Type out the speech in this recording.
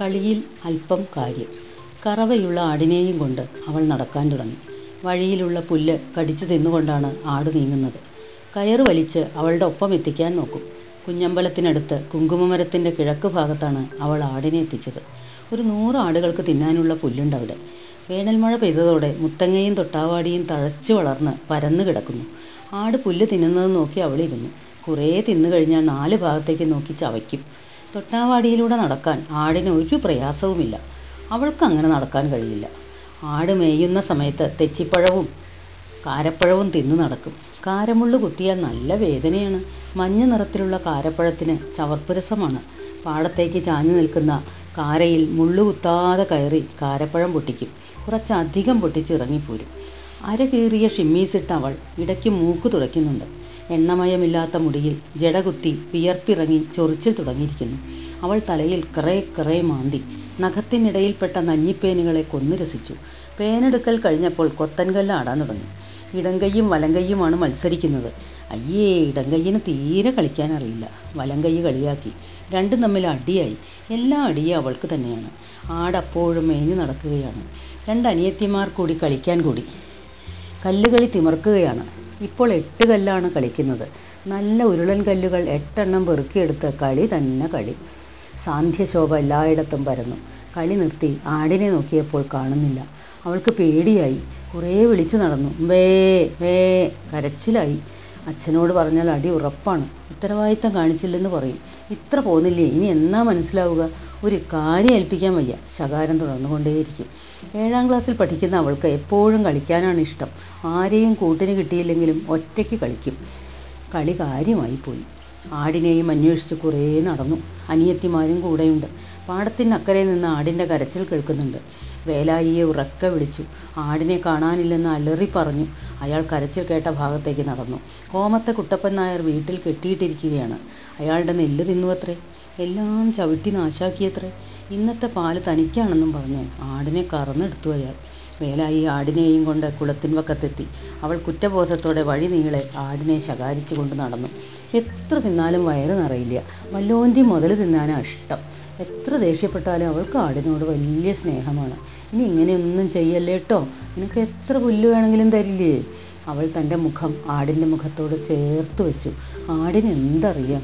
കളിയിൽ അല്പം കാര്യം. കറവയുള്ള ആടിനെയും കൊണ്ട് അവൾ നടക്കാൻ തുടങ്ങി. വഴിയിലുള്ള പുല്ല് കടിച്ചു തിന്നുകൊണ്ടാണ് ആട് നീങ്ങുന്നത്. കയറ് വലിച്ച് അവളുടെ ഒപ്പം എത്തിക്കാൻ നോക്കും. കുഞ്ഞമ്പലത്തിനടുത്ത് കുങ്കുമമരത്തിന്റെ കിഴക്ക് ഭാഗത്താണ് അവൾ ആടിനെ എത്തിച്ചത്. ഒരു നൂറ് ആടുകൾക്ക് തിന്നാനുള്ള പുല്ലുണ്ട് അവിടെ. വേനൽമഴ പെയ്തതോടെ മുത്തങ്ങയും തൊട്ടാവാടിയും തഴച്ചു വളർന്ന് പരന്നു കിടക്കുന്നു. ആട് പുല്ല് തിന്നുന്നത് നോക്കി അവളിരുന്നു കുറേ തിന്നു കഴിഞ്ഞാൽ നാല് ഭാഗത്തേക്ക് നോക്കി ചവയ്ക്കും. തൊട്ടാവാടിയിലൂടെ നടക്കാൻ ആടിന് ഒരു പ്രയാസവുമില്ല. അവൾക്ക് അങ്ങനെ നടക്കാൻ കഴിയില്ല. ആട് മേയുന്ന സമയത്ത് തെച്ചിപ്പഴവും കാരപ്പഴവും തിന്നു നടക്കും. കാരമുള്ളു കുത്തിയാൽ നല്ല വേദനയാണ്. മഞ്ഞ നിറത്തിലുള്ള കാരപ്പഴത്തിന് ചവർപ്പുരസമാണ് പാടത്തേക്ക് ചാഞ്ഞു നിൽക്കുന്ന കാരയിൽ മുള്ളു കുത്താതെ കയറി കാരപ്പഴം പൊട്ടിക്കും. കുറച്ചധികം പൊട്ടിച്ചിറങ്ങിപ്പോരും. അര കീറിയ ഷിമ്മീസിട്ട് അവൾ ഇടയ്ക്ക് മൂക്ക് തുടയ്ക്കുന്നുണ്ട്. എണ്ണമയമില്ലാത്ത മുടിയിൽ ജടകുത്തി വിയർപ്പിറങ്ങി ചൊറിച്ചിൽ തുടങ്ങിയിരിക്കുന്നു. അവൾ തലയിൽ കിറേ കിറേ മാന്തി നഖത്തിനിടയിൽപ്പെട്ട നഞ്ഞിപ്പേനുകളെ കൊന്നു രസിച്ചു. പേനെടുക്കൽ കഴിഞ്ഞപ്പോൾ കൊത്തൻകല്ല് ആടാൻ തുടങ്ങി. ഇടങ്കയ്യും വലങ്കയ്യുമാണ് മത്സരിക്കുന്നത്. അയ്യേ ഇടങ്കയ്യിന് തീരെ കളിക്കാനറിയില്ല വലങ്കയ്യ് കളിയാക്കി. രണ്ടും തമ്മിൽ അടിയായി. എല്ലാ അടിയും അവൾക്ക് തന്നെയാണ്. ആടപ്പോഴും മേഞ്ഞു നടക്കുകയാണ്. രണ്ട് അനിയത്തിമാർ കൂടി കളിക്കാൻ കൂടി. കല്ലുകളി തിമർക്കുകയാണ്. ഇപ്പോൾ എട്ട് കല്ലാണ് കളിക്കുന്നത്. നല്ല ഉരുളൻ കല്ലുകൾ എട്ടെണ്ണം പെറുക്കിയെടുത്ത് കളി തന്നെ കളി. സാന്ധ്യശോഭ എല്ലായിടത്തും പരന്നു. കളി നിർത്തി ആടിനെ നോക്കിയപ്പോൾ കാണുന്നില്ല. അവൾക്ക് പേടിയായി. കുറേ വിളിച്ചു നടന്നു. വേ വേ കരച്ചിലായി. അച്ഛനോട് പറഞ്ഞാൽ അടി ഉറപ്പാണ്. ഉത്തരവാദിത്തം കാണിച്ചില്ലെന്ന് പറയും. ഇത്ര പോന്നില്ലേ? ഇനി എന്നാ മനസ്സിലാവുക? ഒരു കാര്യം ഏൽപ്പിക്കാൻ വയ്യ. ശകാരം തുടർന്നുകൊണ്ടേയിരിക്കും. ഏഴാം ക്ലാസ്സിൽ പഠിക്കുന്ന അവൾക്ക് എപ്പോഴും കളിക്കാനാണ് ഇഷ്ടം. ആരെയും കൂട്ടിന് കിട്ടിയില്ലെങ്കിലും ഒറ്റയ്ക്ക് കളിക്കും. കളി കാര്യമായി പോയി. ആടിനെയും അന്വേഷിച്ച് കുറേ നടന്നു. അനിയത്തിമാരും കൂടെയുണ്ട്. പാടത്തിനക്കരെ നിന്ന് ആടിന്റെ കരച്ചിൽ കേൾക്കുന്നുണ്ട്. വേലായിയെ ഉറക്കെ വിളിച്ചു. ആടിനെ കാണാനില്ലെന്ന് അലറി പറഞ്ഞു. അയാൾ കരച്ചിൽ കേട്ട ഭാഗത്തേക്ക് നടന്നു. കോമത്തെ കുട്ടപ്പൻ നായർ വീട്ടിൽ കെട്ടിയിട്ടിരിക്കുകയാണ്. അയാളുടെ നെല്ല് തിന്നുവത്രേ? എല്ലാം ചവിട്ടി നാശാക്കിയത്രേ? ഇന്നത്തെ പാൽ തനിക്കാണെന്നും പറഞ്ഞു. ആടിനെ കറന്നെടുത്തു അയാൾ. വേലായി ആടിനെയും കൊണ്ട് കുളത്തിൻ വക്കത്തെത്തി അവൾ കുറ്റബോധത്തോടെ വഴി നീളെ ആടിനെ ശകാരിച്ചു കൊണ്ട് നടന്നു. എത്ര തിന്നാലും വയറ് നിറയില്ല. വല്ലോന്തി മുതൽ തിന്നാനാണ് ഇഷ്ടം. എത്ര ദേഷ്യപ്പെട്ടാലും അവൾക്ക് ആടിനോട് വലിയ സ്നേഹമാണ്. ഇനി ഇങ്ങനെയൊന്നും ചെയ്യല്ലേ കേട്ടോ നിനക്ക് എത്ര പുല്ല് വേണമെങ്കിലും തരില്ലേ? അവൾ തന്റെ മുഖം ആടിന്റെ മുഖത്തോട് ചേർത്ത് വെച്ചു. ആടിന് എന്തറിയാം?